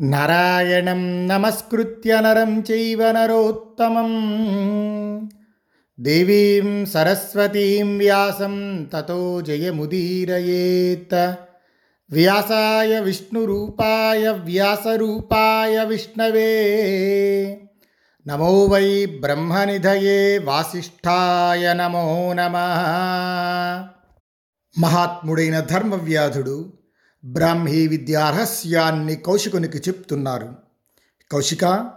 నారాయణం నమస్కృత్య నరం చైవ నరోత్తమం. దేవీం సరస్వతీం వ్యాసం తతో జయముదీరయేత్. వ్యాసాయ విష్ణురూపాయ వ్యాసరూపాయ విష్ణవే. నమో వై బ్రహ్మనిధయే వాసిష్ఠాయ నమో నమ. మహాత్ముడైన ధర్మవ్యాధుడు బ్రాహ్మీ విద్యా రహస్యాన్ని కౌశికునికి చెప్తున్నారు. కౌశిక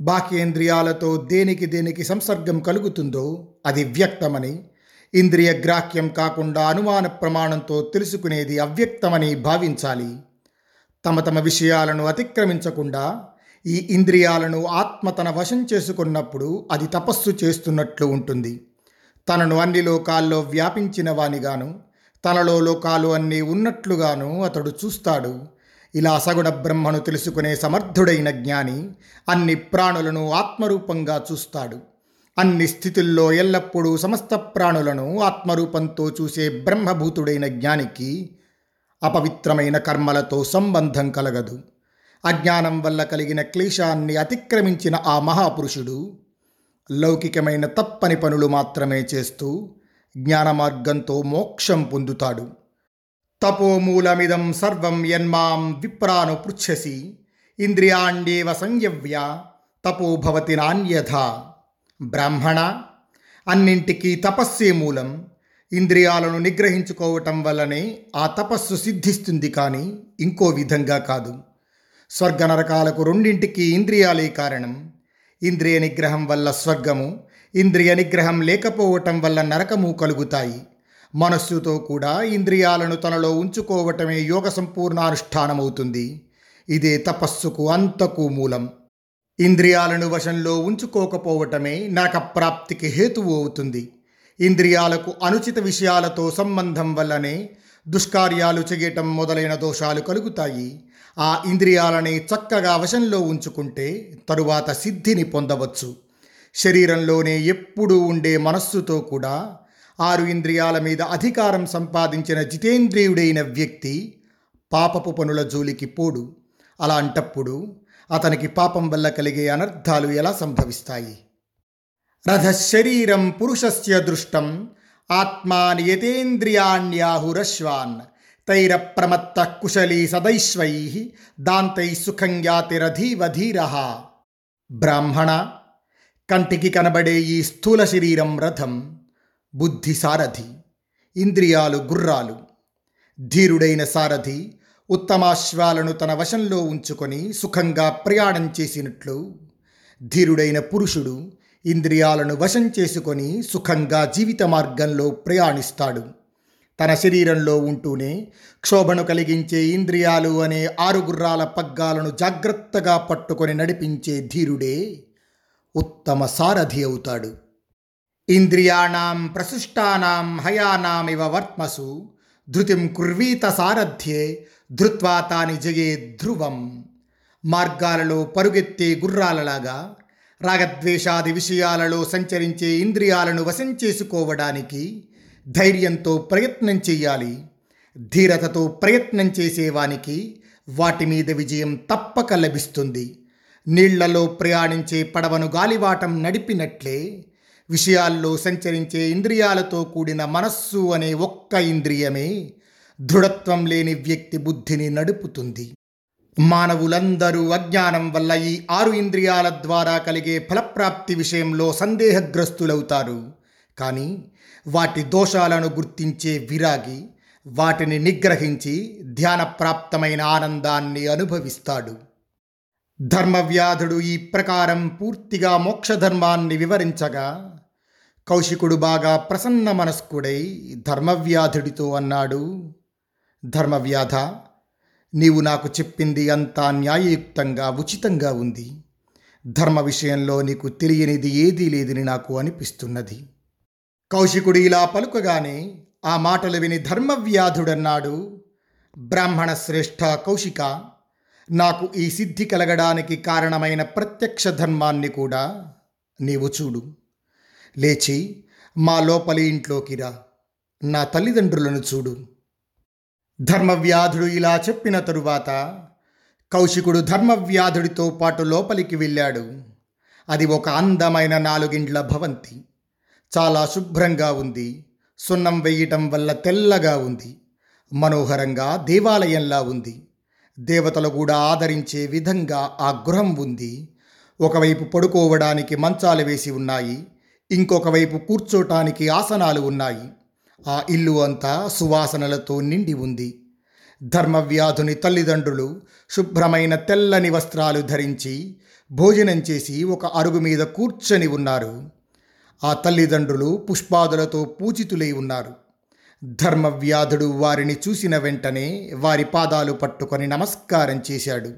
బాహ్యేంద్రియాలతో దేనికి దేనికి సంసర్గం కలుగుతుందో అది వ్యక్తమని ఇంద్రియ గ్రాహ్యం కాకుండా అనుమాన ప్రమాణంతో తెలుసుకునేది అవ్యక్తమని భావించాలి. తమ తమ విషయాలను అతిక్రమించకుండా ఈ ఇంద్రియాలను ఆత్మ తన వశం చేసుకున్నప్పుడు అది తపస్సు చేస్తున్నట్లు ఉంటుంది. తనను అన్ని లోకాల్లో వ్యాపించిన వానిగాను తనలో లోకాలు అన్నీ ఉన్నట్లుగాను అతడు చూస్తాడు. ఇలా సగుణ బ్రహ్మను తెలుసుకునే సమర్థుడైన జ్ఞాని అన్ని ప్రాణులను ఆత్మరూపంగా చూస్తాడు. అన్ని స్థితుల్లో ఎల్లప్పుడూ సమస్త ప్రాణులను ఆత్మరూపంతో చూసే బ్రహ్మభూతుడైన జ్ఞానికి అపవిత్రమైన కర్మలతో సంబంధం కలగదు. అజ్ఞానం వల్ల కలిగిన క్లేశాన్ని అతిక్రమించిన ఆ మహాపురుషుడు లౌకికమైన తప్పని పనులు మాత్రమే చేస్తూ జ్ఞాన మార్గంతో మోక్షం పొందుతాడు. తపోమూలమిదం సర్వం యన్మాం విప్రాను పృచ్ఛసి ఇంద్రియాణ్యేవ సంయవ్య తపోభవతి నాణ్యథ. బ్రాహ్మణ అన్నింటికీ తపస్సే మూలం. ఇంద్రియాలను నిగ్రహించుకోవటం వల్లనే ఆ తపస్సు సిద్ధిస్తుంది కానీ ఇంకో విధంగా కాదు. స్వర్గ నరకాలకు రెండింటికి ఇంద్రియాలే కారణం. ఇంద్రియ నిగ్రహం వల్ల స్వర్గము ఇంద్రియ నిగ్రహం లేకపోవటం వల్ల నరకము కలుగుతాయి. మనస్సుతో కూడా ఇంద్రియాలను తనలో ఉంచుకోవటమే యోగ సంపూర్ణానుష్ఠానమవుతుంది. ఇదే తపస్సుకు అంతకు మూలం. ఇంద్రియాలను వశంలో ఉంచుకోకపోవటమే నరక ప్రాప్తికి హేతువు అవుతుంది. ఇంద్రియాలకు అనుచిత విషయాలతో సంబంధం వల్లనే దుష్కార్యాలు చేయటం మొదలైన దోషాలు కలుగుతాయి. ఆ ఇంద్రియాలని చక్కగా వశంలో ఉంచుకుంటే తరువాత సిద్ధిని పొందవచ్చు. శరీరంలోనే ఎప్పుడూ ఉండే మనస్సుతో కూడా ఆరు ఇంద్రియాల మీద అధికారం సంపాదించిన జితేంద్రియుడైన వ్యక్తి పాపపు పనుల జోలికి పోడు. అలాంటప్పుడు అతనికి పాపం వల్ల కలిగే అనర్థాలు ఎలా సంభవిస్తాయి? రథశరీరం పురుషస్య దృష్టం ఆత్మాన్ యతేంద్రియాణ్యాహురశ్వాన్ తైరప్రమత్త కుశలీ సదైశ్వై దాంతై సుఖం యాతిరధీవధీర బ్రాహ్మణ కంటికి కనబడే ఈ స్థూల శరీరం రథం బుద్ధి సారథి ఇంద్రియాలు గుర్రాలు. ధీరుడైన సారథి ఉత్తమాశ్వాలను తన వశంలో ఉంచుకొని సుఖంగా ప్రయాణం చేసినట్లు ధీరుడైన పురుషుడు ఇంద్రియాలను వశం చేసుకొని సుఖంగా జీవిత మార్గంలో ప్రయాణిస్తాడు. తన శరీరంలో ఉంటూనే క్షోభను కలిగించే ఇంద్రియాలు అనే ఆరు గుర్రాల పగ్గాలను జాగ్రత్తగా పట్టుకొని నడిపించే ధీరుడే ఉత్తమ సారథి అవుతాడు. ఇంద్రియాణం ప్రసుష్టానాం హయానామివ వర్త్మసు ధృతిం కుర్వీత సారథ్యే ధృత్వా తాని జగే ధ్రువం. మార్గాలలో పరుగెత్తే గుర్రాలలాగా రాగద్వేషాది విషయాలలో సంచరించే ఇంద్రియాలను వశం చేసుకోవడానికి ధైర్యంతో ప్రయత్నం చేయాలి. ధీరతతో ప్రయత్నం చేసేవానికి వాటి మీద విజయం తప్పక లభిస్తుంది. నీళ్ళలో ప్రయాణించే పడవను గాలివాటం నడిపినట్లే. విషయాల్లో సంచరించే ఇంద్రియాలతో కూడిన మనస్సు అనే ఒక్క ఇంద్రియమే దృఢత్వం లేని వ్యక్తి బుద్ధిని నడుపుతుంది. మానవులందరూ అజ్ఞానం వల్ల ఈ ఆరు ఇంద్రియాల ద్వారా కలిగే ఫలప్రాప్తి విషయంలో సందేహగ్రస్తులవుతారు. కానీ వాటి దోషాలను గుర్తించే విరాగి వాటిని నిగ్రహించి ధ్యానప్రాప్తమైన ఆనందాన్ని అనుభవిస్తాడు. ధర్మవ్యాధుడు ఈ ప్రకారం పూర్తిగా మోక్షధర్మాన్ని వివరించగా కౌశికుడు బాగా ప్రసన్న మనస్కుడై ధర్మవ్యాధుడితో అన్నాడు ధర్మవ్యాధ నీవు నాకు చెప్పింది అంతా న్యాయయుక్తంగా ఉచితంగా ఉంది. ధర్మ విషయంలో నీకు తెలియనిది ఏదీ లేదని నాకు అనిపిస్తున్నది కౌశికుడు ఇలా పలుకగానే ఆ మాటలు విని ధర్మవ్యాధుడన్నాడు బ్రాహ్మణ శ్రేష్ఠ కౌశిక నాకు ఈ సిద్ధి కలగడానికి కారణమైన ప్రత్యక్ష ధర్మాన్ని కూడా నీవు చూడు. లేచి మా లోపలి ఇంట్లోకి రా. నా తల్లిదండ్రులను చూడు. ధర్మవ్యాధుడు ఇలా చెప్పిన తరువాత కౌశికుడు ధర్మవ్యాధుడితో పాటు లోపలికి వెళ్ళాడు. అది ఒక అందమైన నాలుగిండ్ల భవంతి. చాలా శుభ్రంగా ఉంది. సున్నం వేయటం వల్ల తెల్లగా ఉంది. మనోహరంగా దేవాలయంలా ఉంది. దేవతలు కూడా ఆదరించే విధంగా ఆ గృహం ఉంది. ఒకవైపు పడుకోవడానికి మంచాలు వేసి ఉన్నాయి. ఇంకొక వైపు కూర్చోటానికి ఆసనాలు ఉన్నాయి. ఆ ఇల్లు అంతా సువాసనలతో నిండి ఉంది. ధర్మవ్యాధుని తల్లిదండ్రులు శుభ్రమైన తెల్లని వస్త్రాలు ధరించి భోజనం చేసి ఒక అరుగు మీద కూర్చొని ఉన్నారు. ఆ తల్లిదండ్రులు పుష్పాదులతో పూజితులై ఉన్నారు. ధర్మవ్యాధుడు వారిని చూసిన వెంటనే వారి పాదాలు పట్టుకొని నమస్కారం చేశాడు.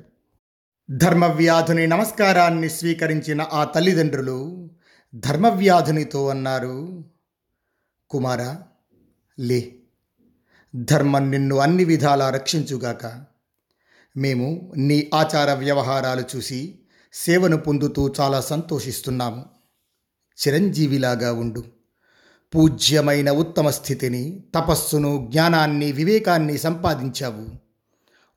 ధర్మవ్యాధుని నమస్కారాన్ని స్వీకరించిన ఆ తల్లిదండ్రులు ధర్మవ్యాధునితో అన్నారు కుమారా లే. ధర్మం నిన్ను అన్ని విధాలా రక్షించుగాక. మేము నీ ఆచార వ్యవహారాలు చూసి సేవను పొందుతూ చాలా సంతోషిస్తున్నాము. చిరంజీవిలాగా ఉండు. పూజ్యమైన ఉత్తమ స్థితిని తపస్సును జ్ఞానాన్ని వివేకాన్ని సంపాదించావు.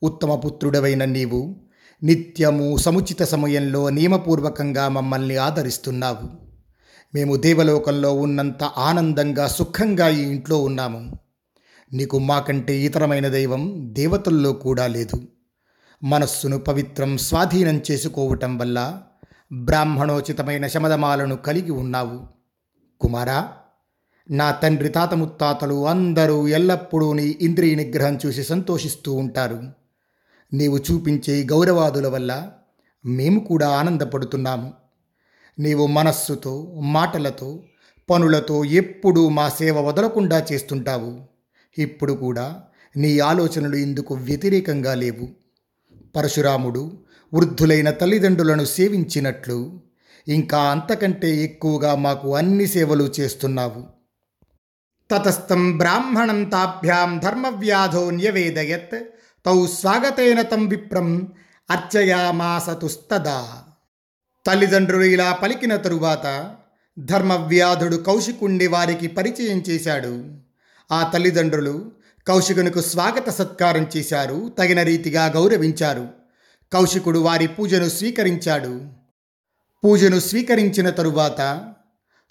ఉత్తమ పుత్రుడవైన నీవు నిత్యము సముచిత సమయంలో నియమపూర్వకంగా మమ్మల్ని ఆదరిస్తున్నావు. మేము దేవలోకంలో ఉన్నంత ఆనందంగా సుఖంగా ఈ ఇంట్లో ఉన్నాము. నీకు మాకంటే ఇతరమైన దైవం దేవతల్లో కూడా లేదు. మనస్సును పవిత్రం స్వాధీనం చేసుకోవటం వల్ల బ్రాహ్మణోచితమైన శమదమాలను కలిగి ఉన్నావు. కుమారా నా తండ్రి తాత ముత్తాతలు అందరూ ఎల్లప్పుడూ నీ ఇంద్రియ నిగ్రహం చూసి సంతోషిస్తూ ఉంటారు. నీవు చూపించే గౌరవాదుల వల్ల మేము కూడా ఆనందపడుతున్నాము. నీవు మనస్సుతో మాటలతో పనులతో ఎప్పుడూ మా సేవ వదలకుండా చేస్తుంటావు. ఇప్పుడు కూడా నీ ఆలోచనలు ఇందుకు వ్యతిరేకంగా లేవు. పరశురాముడు వృద్ధులైన తల్లిదండ్రులను సేవించినట్లు ఇంకా అంతకంటే ఎక్కువగా మాకు అన్ని సేవలు చేస్తున్నావు. తతస్థం బ్రాహ్మణం తాభ్యాం ధర్మవ్యాధో న్యవేదయత్. తౌ స్వాగతేన తం విప్రం అర్చయామాసతుస్తదా తల్లిదండ్రులు ఇలా పలికిన తరువాత ధర్మవ్యాధుడు కౌశికుండి వారికి పరిచయం చేశాడు. ఆ తల్లిదండ్రులు కౌశికునికి స్వాగత సత్కారం చేశారు తగిన రీతిగా గౌరవించారు. కౌశికుడు వారి పూజను స్వీకరించాడు. పూజను స్వీకరించిన తరువాత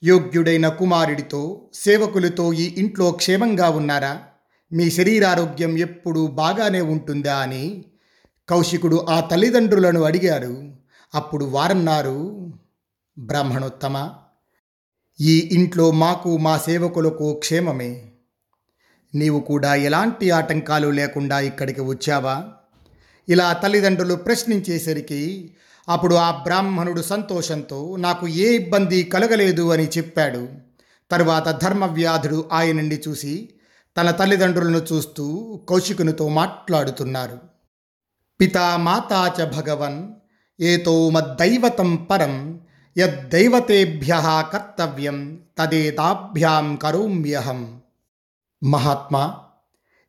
యోగ్యుడైన కుమారుడితో సేవకులతో ఈ ఇంట్లో క్షేమంగా ఉన్నారా? మీ శరీరారోగ్యం ఎప్పుడూ బాగానే ఉంటుందా అని కౌశికుడు ఆ తల్లిదండ్రులను అడిగారు అప్పుడు వారన్నారు బ్రాహ్మణోత్తమ ఈ ఇంట్లో మాకు మా సేవకులకు క్షేమమే. నీవు కూడా ఎలాంటి ఆటంకాలు లేకుండా ఇక్కడికి వచ్చావా? ఇలా తల్లిదండ్రులు ప్రశ్నించేసరికి అప్పుడు ఆ బ్రాహ్మణుడు సంతోషంతో నాకు ఏ ఇబ్బంది కలగలేదు అని చెప్పాడు. తరువాత ధర్మవ్యాధుడు ఆయనండి చూసి తన తల్లిదండ్రులను చూస్తూ కౌశికునితో మాట్లాడుతున్నారు. పితామాతా చ భగవన్ ఏతో మద్దైవతం పరం యద్దైవతేభ్య కర్తవ్యం తదేతాభ్యాం కరోమ్యహం. మహాత్మా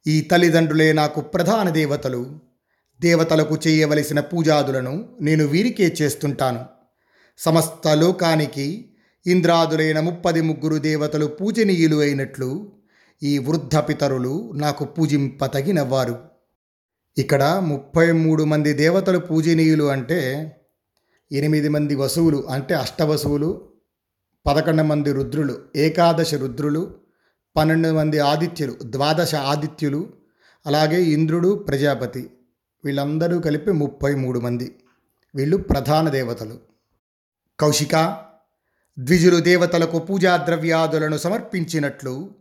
ఈ తల్లిదండ్రులే నాకు ప్రధాన దేవతలు. దేవతలకు చేయవలసిన పూజాదులను నేను వీరికే చేస్తుంటాను. సమస్త లోకానికి ఇంద్రాదులైన ముప్పది ముగ్గురు దేవతలు పూజనీయులు అయినట్లు ఈ వృద్ధ పితరులు నాకు పూజింపతగినవారు. ఇక్కడ ముప్పై మూడు మంది దేవతలు పూజనీయులు అంటే ఎనిమిది మంది వసువులు అంటే అష్టవసువులు పదకొండు మంది రుద్రులు ఏకాదశ రుద్రులు పన్నెండు మంది ఆదిత్యులు ద్వాదశ ఆదిత్యులు అలాగే ఇంద్రుడు ప్రజాపతి. వీళ్ళందరూ కలిపి ముప్పై మూడు మంది. వీళ్ళు ప్రధాన దేవతలు. కౌశిక ద్విజులు దేవతలకు పూజా ద్రవ్యాదులను సమర్పించినట్లు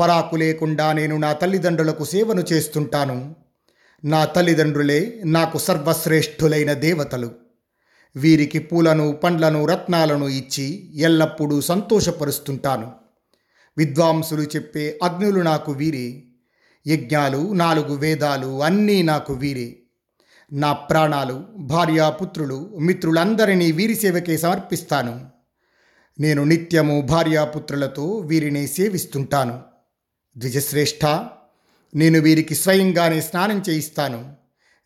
పరాకు లేకుండా నేను నా తల్లిదండ్రులకు సేవను చేస్తుంటాను. నా తల్లిదండ్రులే నాకు సర్వశ్రేష్ఠులైన దేవతలు. వీరికి పూలను పండ్లను రత్నాలను ఇచ్చి ఎల్లప్పుడూ సంతోషపరుస్తుంటాను. విద్వాంసులు చెప్పే అగ్నులు నాకు వీరే. యజ్ఞాలు నాలుగు వేదాలు అన్నీ నాకు వీరే. నా ప్రాణాలు భార్యాపుత్రులు మిత్రులందరినీ వీరి సేవకే సమర్పిస్తాను. నేను నిత్యము భార్యాపుత్రులతో వీరిని సేవిస్తుంటాను. ద్విజశ్రేష్ఠ నేను వీరికి స్వయంగానే స్నానం చేయిస్తాను.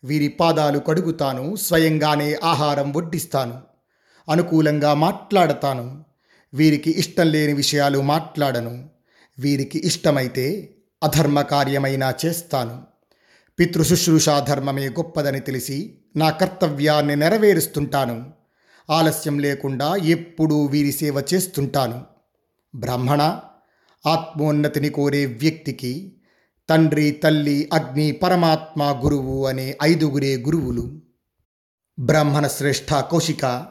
వీరి పాదాలు కడుగుతాను స్వయంగానే ఆహారం వడ్డిస్తాను. అనుకూలంగా మాట్లాడతాను. వీరికి ఇష్టం లేని విషయాలు మాట్లాడను. వీరికి ఇష్టమైతే అధర్మ కార్యమైనా చేస్తాను. పితృశుశ్రూషా ధర్మమే గొప్పదని తెలిసి నా కర్తవ్యాన్ని నెరవేరుస్తుంటాను. ఆలస్యం లేకుండా ఎప్పుడూ వీరి సేవ చేస్తుంటాను. బ్రాహ్మణ ఆత్మోన్నతిని కోరే వ్యక్తికి తండ్రి తల్లి అగ్ని పరమాత్మ గురువు అనే ఐదుగురే గురువులు. బ్రాహ్మణ శ్రేష్ఠ కౌశిక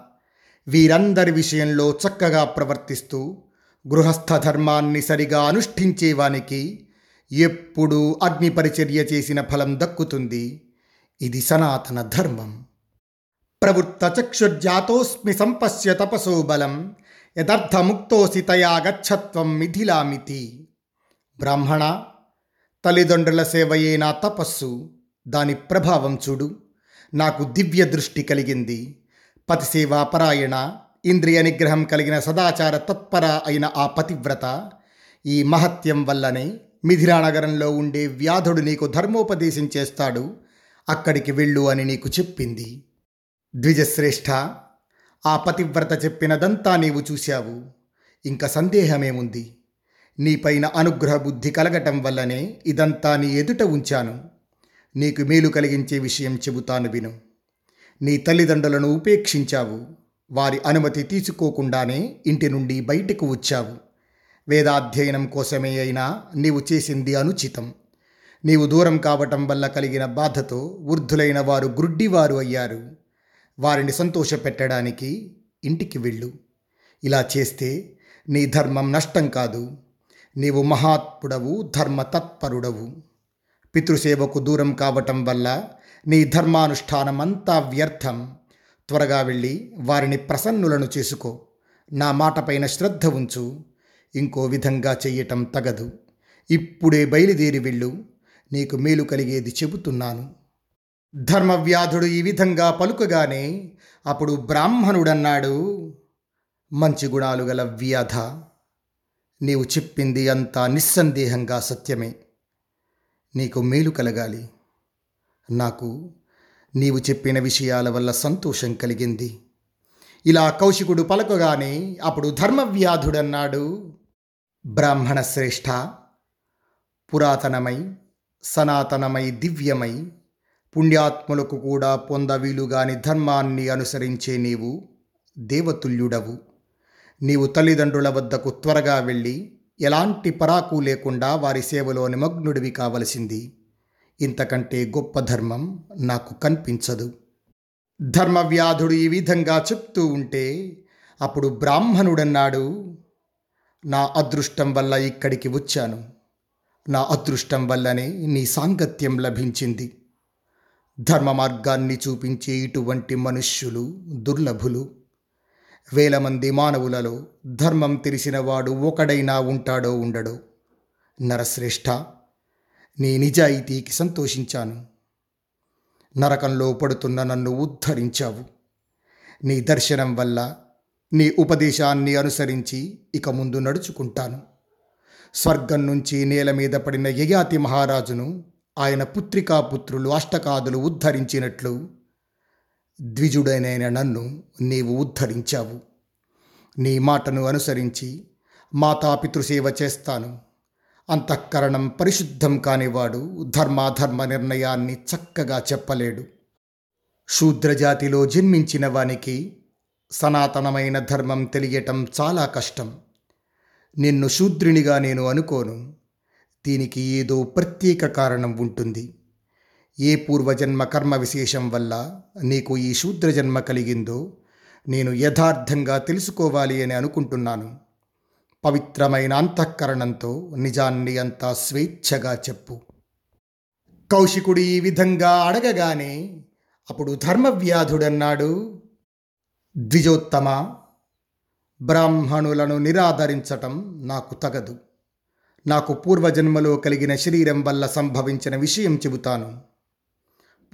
వీరందరి విషయంలో చక్కగా ప్రవర్తిస్తూ గృహస్థ ధర్మాన్ని సరిగా అనుష్ఠించేవానికి ఎప్పుడూ అగ్ని పరిచర్య చేసిన ఫలం దక్కుతుంది. ఇది సనాతన ధర్మం. ప్రవృత్త చక్షుర్జాతోస్మి సంపశ్య తపసో బలం యథార్థముక్తోసి తయా గచ్చత్వం మిథిలామితి. బ్రాహ్మణ తల్లిదండ్రుల సేవయే నా తపస్సు దాని ప్రభావం చూడు. నాకు దివ్య దృష్టి కలిగింది. పతిసేవాపరాయణ ఇంద్రియ నిగ్రహం కలిగిన సదాచార తత్పర అయిన ఆ పతివ్రత ఈ మహత్యం వల్లనే మిథిరానగరంలో ఉండే వ్యాధుడు నీకు ధర్మోపదేశం చేస్తాడు. అక్కడికి వెళ్ళు అని నీకు చెప్పింది. ద్విజశ్రేష్ఠ ఆ పతివ్రత చెప్పినదంతా నీవు చూశావు. ఇంకా సందేహమేముంది? నీపైన అనుగ్రహ బుద్ధి కలగటం వల్లనే ఇదంతా నీ ఎదుట ఉంచాను. నీకు మేలు కలిగించే విషయం చెబుతాను విను. నీ తల్లిదండ్రులను ఉపేక్షించావు. వారి అనుమతి తీసుకోకుండానే ఇంటి నుండి బయటకు వచ్చావు. వేదాధ్యయనం కోసమే అయినా నీవు చేసింది అనుచితం. నీవు దూరం కావటం వల్ల కలిగిన బాధతో వృద్ధులైన వారు గ్రుడ్డివారు అయ్యారు. వారిని సంతోషపెట్టడానికి ఇంటికి వెళ్ళు. ఇలా చేస్తే నీ ధర్మం నష్టం కాదు. నీవు మహాత్ముడవు ధర్మ తత్పరుడవు పితృసేవకు దూరం కావటం వల్ల నీ ధర్మానుష్ఠానం అంతా వ్యర్థం. త్వరగా వెళ్ళి వారిని ప్రసన్నులను చేసుకో. నా మాటపైన శ్రద్ధ ఉంచు. ఇంకో విధంగా చెయ్యటం తగదు. ఇప్పుడే బయలుదేరి వెళ్ళు. నీకు మేలు కలిగేది చెబుతున్నాను. ధర్మవ్యాధుడు ఈ విధంగా పలుకగానే అప్పుడు బ్రాహ్మణుడన్నాడు. మంచి గుణాలు గల వ్యాధ. నీవు చెప్పింది అంతా నిస్సందేహంగా సత్యమే. నీకు మేలు కలగాలి. నాకు నీవు చెప్పిన విషయాల వల్ల సంతోషం కలిగింది. ఇలా కౌశికుడు పలకగానే అప్పుడు ధర్మవ్యాధుడన్నాడు. బ్రాహ్మణ శ్రేష్ఠ పురాతనమై సనాతనమై దివ్యమై పుణ్యాత్ములకు కూడా పొందవీలుగాని ధర్మాన్ని అనుసరించే నీవు దేవతుల్యుడవు. నీవు తల్లిదండ్రుల వద్దకు త్వరగా వెళ్ళి ఎలాంటి పరాకు లేకుండా వారి సేవలో నిమగ్నుడివి కావలసింది. ఇంతకంటే గొప్ప ధర్మం నాకు కనిపించదు. ధర్మవ్యాధుడు ఈ విధంగా చెప్తూ ఉంటే అప్పుడు బ్రాహ్మణుడన్నాడు నా అదృష్టం వల్ల ఇక్కడికి వచ్చాను. నా అదృష్టం వల్లనే నీ సాంగత్యం లభించింది. ధర్మ మార్గాన్ని చూపించే ఇటువంటి మనుష్యులు దుర్లభులు. వేల మంది మానవులలో ధర్మం తెలిసినవాడు ఒకడైనా ఉంటాడో ఉండడో. నరశ్రేష్ఠ నీ నిజాయితీకి సంతోషించాను. నరకంలో పడుతున్న నన్ను ఉద్ధరించావు. నీ దర్శనం వల్ల నీ ఉపదేశాన్ని అనుసరించి ఇక ముందు నడుచుకుంటాను. స్వర్గం నుంచి నేల మీద పడిన యయాతి మహారాజును ఆయన పుత్రికాపుత్రులు అష్టకాదులు ఉద్ధరించినట్లు ద్విజుడైన నన్ను నీవు ఉద్ధరించావు. నీ మాటను అనుసరించి మాతాపితృసేవ చేస్తాను. అంతఃకరణం పరిశుద్ధం కానివాడు ధర్మాధర్మ నిర్ణయాన్ని చక్కగా చెప్పలేడు. శూద్రజాతిలో జన్మించిన వానికి సనాతనమైన ధర్మం తెలియటం చాలా కష్టం. నిన్ను శూద్రునిగా నేను అనుకోను. దీనికి ఏదో ప్రత్యేక కారణం ఉంటుంది. ఏ పూర్వజన్మ కర్మ విశేషం వల్ల నీకు ఈ శూద్రజన్మ కలిగిందో నేను యథార్థంగా తెలుసుకోవాలి అని అనుకుంటున్నాను. పవిత్రమైన అంతఃకరణంతో నిజాన్ని అంతా స్వేచ్ఛగా చెప్పు. కౌశికుడు ఈ విధంగా అడగగానే అప్పుడు ధర్మవ్యాధుడన్నాడు. ద్విజోత్తమ బ్రాహ్మణులను నిరాదరించటం నాకు తగదు. నాకు పూర్వజన్మలో కలిగిన శరీరం వల్ల సంభవించిన విషయం చెబుతాను.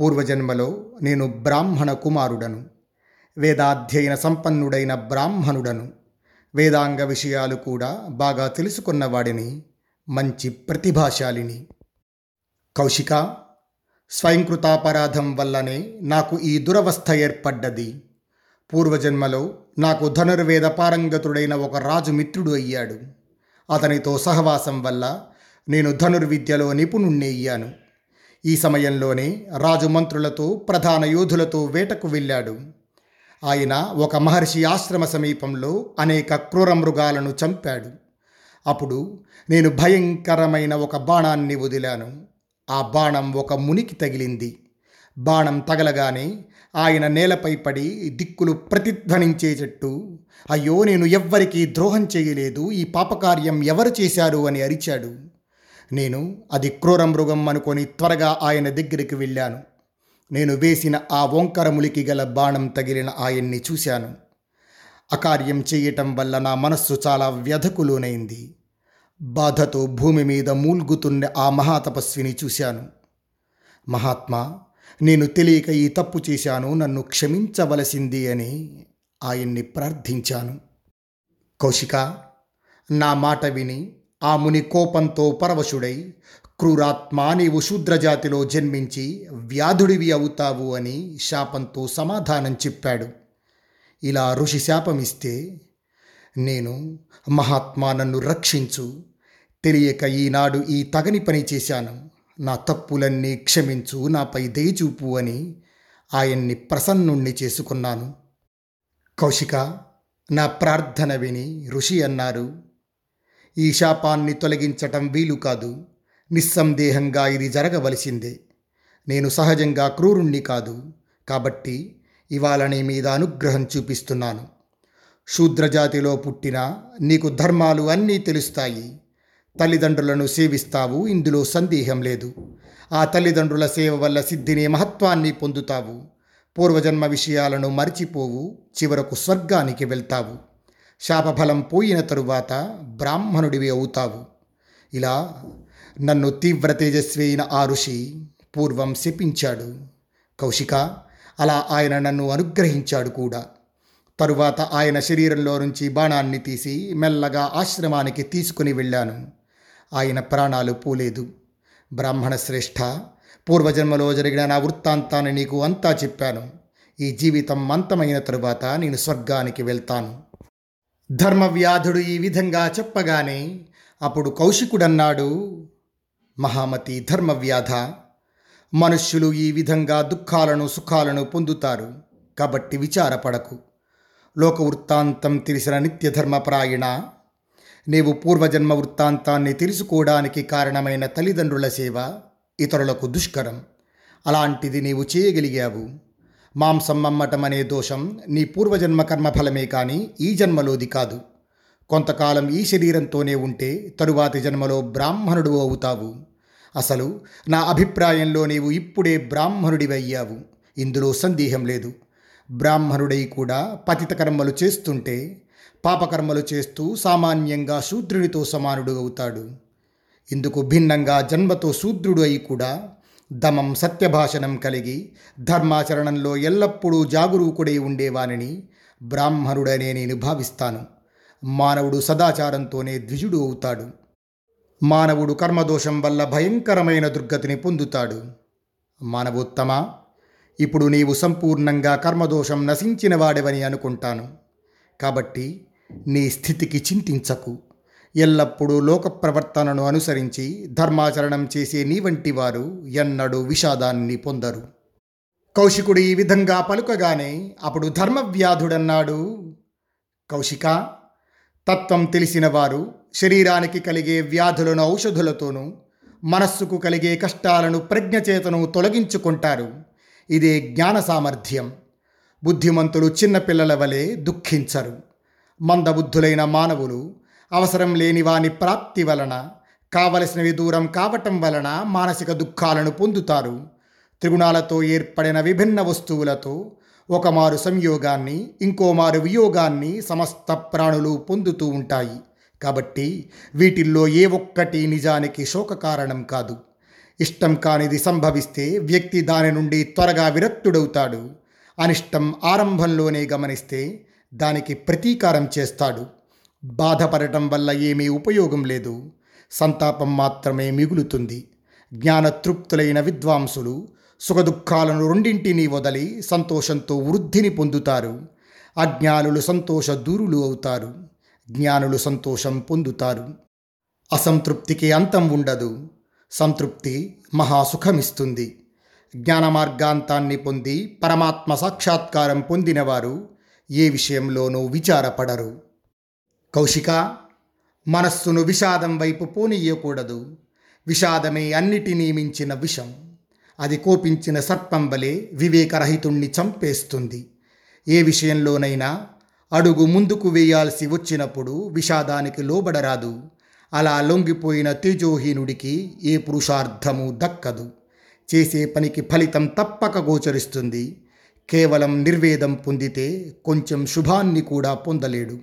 పూర్వజన్మలో నేను బ్రాహ్మణ కుమారుడను. వేదాధ్యయన సంపన్నుడైన బ్రాహ్మణుడను. వేదాంగ విషయాలు కూడా బాగా తెలుసుకున్నవాడిని మంచి ప్రతిభాశాలిని. కౌశిక స్వయంకృతాపరాధం వల్లనే నాకు ఈ దురవస్థ ఏర్పడ్డది. పూర్వజన్మలో నాకు ధనుర్వేద పారంగతుడైన ఒక రాజు మిత్రుడు అయ్యాడు. అతనితో సహవాసం వల్ల నేను ధనుర్విద్యలో నిపుణుణ్ణి అయ్యాను. ఈ సమయంలోనే రాజు మంత్రులతో ప్రధాన యోధులతో వేటకు వెళ్ళాడు. ఆయన ఒక మహర్షి ఆశ్రమ సమీపంలో అనేక క్రూర మృగాలను చంపాడు. అప్పుడు నేను భయంకరమైన ఒక బాణాన్ని వదిలాను. ఆ బాణం ఒక మునికి తగిలింది. బాణం తగలగానే ఆయన నేలపై పడి దిక్కులు ప్రతిధ్వనించేటట్టు అయ్యో నేను ఎవ్వరికీ ద్రోహం చేయలేదు ఈ పాపకార్యం ఎవరు చేశారు అని అరిచాడు. నేను అది క్రూర మృగం అనుకొని త్వరగా ఆయన దగ్గరికి వెళ్ళాను. నేను వేసిన ఆ ఓంకరములికి గల బాణం తగిలిన ఆయన్ని చూశాను. అకార్యం చేయటం వల్ల నా మనస్సు చాలా వ్యధకు లోనైంది బాధతో భూమి మీద మూల్గుతున్న ఆ మహాతపస్విని చూశాను. మహాత్మా నేను తెలియక ఈ తప్పు చేశాను నన్ను క్షమించవలసింది అని ఆయన్ని ప్రార్థించాను. కౌశిక నా మాట విని ఆ ముని కోపంతో పరవశుడై క్రూరాత్మ నీవు శూద్రజాతిలో జన్మించి వ్యాధుడివి అవుతావు అని శాపంతో సమాధానం చెప్పాడు. ఇలా ఋషి శాపమిస్తే నేను మహాత్మా నన్ను రక్షించు. తెలియక ఈనాడు ఈ తగని పని చేశాను. నా తప్పులన్నీ క్షమించు నాపై దయచూపు అని ఆయన్ని ప్రసన్నుణ్ణి చేసుకున్నాను. కౌశిక నా ప్రార్థన విని ఋషి అన్నారు ఈ శాపాన్ని తొలగించటం వీలు కాదు. నిస్సందేహంగా ఇది జరగవలసిందే. నేను సహజంగా క్రూరుణ్ణి కాదు. కాబట్టి ఇవాళ నీ మీద అనుగ్రహం చూపిస్తున్నాను. శూద్రజాతిలో పుట్టిన నీకు ధర్మాలు అన్నీ తెలుస్తాయి. తల్లిదండ్రులను సేవిస్తావు ఇందులో సందేహం లేదు. ఆ తల్లిదండ్రుల సేవ వల్ల సిద్ధిని మహత్వాన్ని పొందుతావు. పూర్వజన్మ విషయాలను మరిచిపోవు చివరకు స్వర్గానికి వెళ్తావు. శాపఫలం పోయిన తరువాత బ్రాహ్మణుడివి అవుతావు. ఇలా నన్ను తీవ్ర తేజస్వి అయిన ఆ ఋషి పూర్వం శపించాడు. కౌశిక అలా ఆయన నన్ను అనుగ్రహించాడు కూడా. తరువాత ఆయన శరీరంలో నుంచి బాణాన్ని తీసి మెల్లగా ఆశ్రమానికి తీసుకుని వెళ్ళాను. ఆయన ప్రాణాలు పోలేదు. బ్రాహ్మణ శ్రేష్ఠ పూర్వజన్మలో జరిగిన నా వృత్తాంతాన్ని నీకు అంతా చెప్పాను. ఈ జీవితం అంతమైన తరువాత నేను స్వర్గానికి వెళ్తాను. ధర్మవ్యాధుడు ఈ విధంగా చెప్పగానే అప్పుడు కౌశికుడన్నాడు మహామతి ధర్మవ్యాధ మనుష్యులు ఈ విధంగా దుఃఖాలను సుఖాలను పొందుతారు కాబట్టి విచారపడకు. లోక వృత్తాంతం తెలిసిన నిత్యధర్మపరాయణ నీవు పూర్వజన్మ వృత్తాంతాన్ని తెలుసుకోవడానికి కారణమైన తల్లిదండ్రుల సేవ ఇతరులకు దుష్కరం. అలాంటిది నీవు చేయగలిగావు. మాంసం మమ్మటం అనే దోషం నీ పూర్వజన్మ కర్మఫలమే కానీ ఈ జన్మలోది కాదు. కొంతకాలం ఈ శరీరంతోనే ఉంటే తరువాతి జన్మలో బ్రాహ్మణుడు అవుతావు. అసలు నా అభిప్రాయంలో నీవు ఇప్పుడే బ్రాహ్మణుడివయ్యావు. ఇందులో సందేహం లేదు. బ్రాహ్మణుడై కూడా పతిత కర్మలు చేస్తుంటే పాపకర్మలు చేస్తూ సామాన్యంగా శూద్రునితో సమానుడు అవుతాడు. ఇందుకు భిన్నంగా జన్మతో శూద్రుడు అయి కూడా దమం సత్యభాషణం కలిగి ధర్మాచరణంలో ఎల్లప్పుడూ జాగరూకుడై ఉండేవానిని బ్రాహ్మణుడనే నేను భావిస్తాను. మానవుడు సదాచారంతోనే ద్విజుడు అవుతాడు. మానవుడు కర్మదోషం వల్ల భయంకరమైన దుర్గతిని పొందుతాడు. మానవోత్తమ ఇప్పుడు నీవు సంపూర్ణంగా కర్మదోషం నశించిన వాడవని అనుకుంటాను. కాబట్టి నీ స్థితికి చింతించకు. ఎల్లప్పుడూ లోక ప్రవర్తనను అనుసరించి ధర్మాచరణం చేసే నీ వంటి వారు ఎన్నడూ విషాదాన్ని పొందరు. కౌశికుడు ఈ విధంగా పలుకగానే అప్పుడు ధర్మవ్యాధుడన్నాడు. కౌశిక తత్వం తెలిసిన వారు శరీరానికి కలిగే వ్యాధులను ఔషధులతోనూ మనస్సుకు కలిగే కష్టాలను ప్రజ్ఞచేతను తొలగించుకుంటారు. ఇదే జ్ఞాన సామర్థ్యం. బుద్ధిమంతులు చిన్నపిల్లల వలె దుఃఖించరు. మందబుద్ధులైన మానవులు అవసరం లేని వాని ప్రాప్తి వలన కావలసినవి దూరం కావటం వలన మానసిక దుఃఖాలను పొందుతారు. త్రిగుణాలతో ఏర్పడిన విభిన్న వస్తువులతో ఒకమారు సంయోగాన్ని ఇంకోమారు వియోగాన్ని సమస్త ప్రాణులు పొందుతూ ఉంటాయి. కాబట్టి వీటిల్లో ఏ ఒక్కటి నిజానికి శోక కారణం కాదు. ఇష్టం కానిది సంభవిస్తే వ్యక్తి దాని నుండి త్వరగా విరక్తుడవుతాడు. అనిష్టం ఆరంభంలోనే గమనిస్తే దానికి ప్రతీకారం చేస్తాడు. బాధపడటం వల్ల ఏమీ ఉపయోగం లేదు. సంతాపం మాత్రమే మిగులుతుంది. జ్ఞానతృప్తులైన విద్వాంసులు సుఖదుఖాలను రెండింటినీ వదలి సంతోషంతో వృద్ధిని పొందుతారు. అజ్ఞానులు సంతోష దూరులు అవుతారు. జ్ఞానులు సంతోషం పొందుతారు. అసంతృప్తికి అంతం ఉండదు. సంతృప్తి మహాసుఖమిస్తుంది. జ్ఞాన మార్గాంతాన్ని పొంది పరమాత్మ సాక్షాత్కారం పొందినవారు ఏ విషయంలోనూ విచారపడరు. కౌశిక మనస్సును విషాదం వైపు పోనీయకూడదు. విషాదమే అన్నిటినీ మించిన విషం. అది కోపించిన సర్పం వలె వివేకరహితుణ్ణి చంపేస్తుంది. ఏ విషయంలోనైనా అడుగు ముందుకు వేయాల్సి వచ్చినప్పుడు విషాదానికి లోబడరాదు. అలా లొంగిపోయిన తేజోహీనుడికి ఏ పురుషార్థము దక్కదు. చేసే పనికి ఫలితం తప్పక గోచరిస్తుంది. కేవలం నిర్వేదం పొందితే కొంచెం శుభాన్ని కూడా పొందలేడు.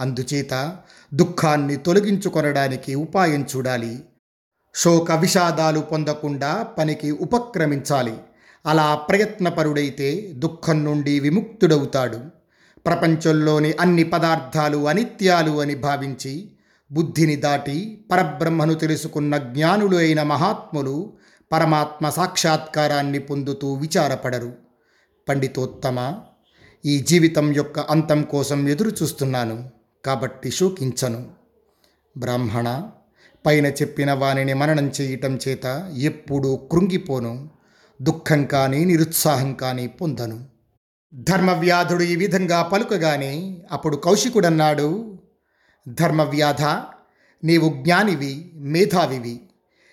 అందుచేత దుఃఖాన్ని తొలగించుకొనడానికి ఉపాయం చూడాలి. శోక విషాదాలు పొందకుండా పనికి ఉపక్రమించాలి. అలా ప్రయత్నపరుడైతే దుఃఖం నుండి విముక్తుడవుతాడు. ప్రపంచంలోని అన్ని పదార్థాలు అనిత్యాలు అని భావించి బుద్ధిని దాటి పరబ్రహ్మను తెలుసుకున్న జ్ఞానులు అయిన మహాత్ములు పరమాత్మ సాక్షాత్కారాన్ని పొందుతూ విచారపడరు. పండితోత్తమ? ఈ జీవితం యొక్క అంతం కోసం ఎదురు చూస్తున్నాను కాబట్టి శోకించను. బ్రాహ్మణ పైన చెప్పిన వానిని మననం చేయటం చేత ఎప్పుడూ కృంగిపోను దుఃఖం కానీ నిరుత్సాహం కానీ పొందను. ధర్మవ్యాధుడు ఈ విధంగా పలుకగానే అప్పుడు కౌశికుడన్నాడు ధర్మవ్యాధ నీవు జ్ఞానివి మేధావివి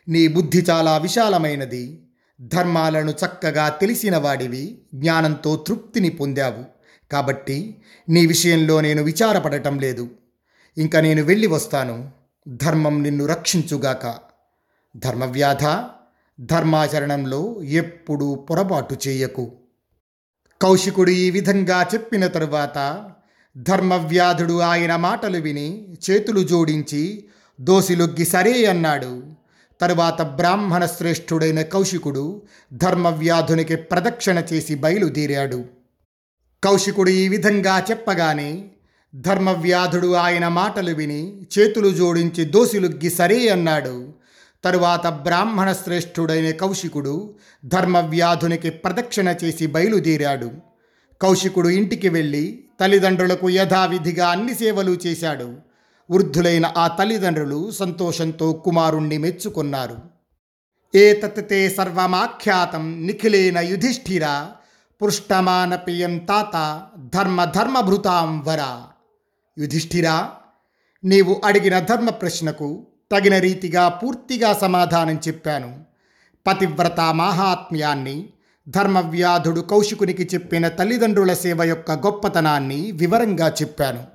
నీ బుద్ధి చాలా విశాలమైనది ధర్మాలను చక్కగా తెలిసిన వాడివి జ్ఞానంతో తృప్తిని పొందావు. కాబట్టి నీ విషయంలో నేను విచారపడటం లేదు. ఇంకా నేను వెళ్ళి వస్తాను. ధర్మం నిన్ను రక్షించుగాక. ధర్మవ్యాధ? ధర్మాచరణంలో ఎప్పుడూ పొరపాటు చేయకు. కౌశికుడు ఈ విధంగా చెప్పిన తరువాత ధర్మవ్యాధుడు ఆయన మాటలు విని చేతులు జోడించి దోసిలొగ్గి సరే అన్నాడు. తరువాత బ్రాహ్మణ శ్రేష్ఠుడైన కౌశికుడు ధర్మవ్యాధునికి ప్రదక్షిణ చేసి బయలుదేరాడు. కౌశికుడు ఈ విధంగా చెప్పగానే ధర్మవ్యాధుడు ఆయన మాటలు విని చేతులు జోడించి దోసిలుగ్గి సరే అన్నాడు. తరువాత బ్రాహ్మణ శ్రేష్ఠుడైన కౌశికుడు ధర్మవ్యాధునికి ప్రదక్షిణ చేసి బయలుదేరాడు. కౌశికుడు ఇంటికి వెళ్ళి తల్లిదండ్రులకు యథావిధిగా అన్ని సేవలు చేశాడు. వృద్ధులైన ఆ తల్లిదండ్రులు సంతోషంతో కుమారుణ్ణి మెచ్చుకున్నారు. ఏతత్తే సర్వమాఖ్యాతం నిఖిలేన యుధిష్ఠిర పృష్టమానపియం తాత ధర్మ ధర్మభృతాం వర. యుధిష్ఠిరా నీవు అడిగిన ధర్మ ప్రశ్నకు తగిన రీతిగా పూర్తిగా సమాధానం చెప్పాను. పతివ్రత మాహాత్మ్యాన్ని ధర్మవ్యాధుడు కౌశికునికి చెప్పిన తల్లిదండ్రుల సేవ యొక్క గొప్పతనాన్ని వివరంగా చెప్పాను.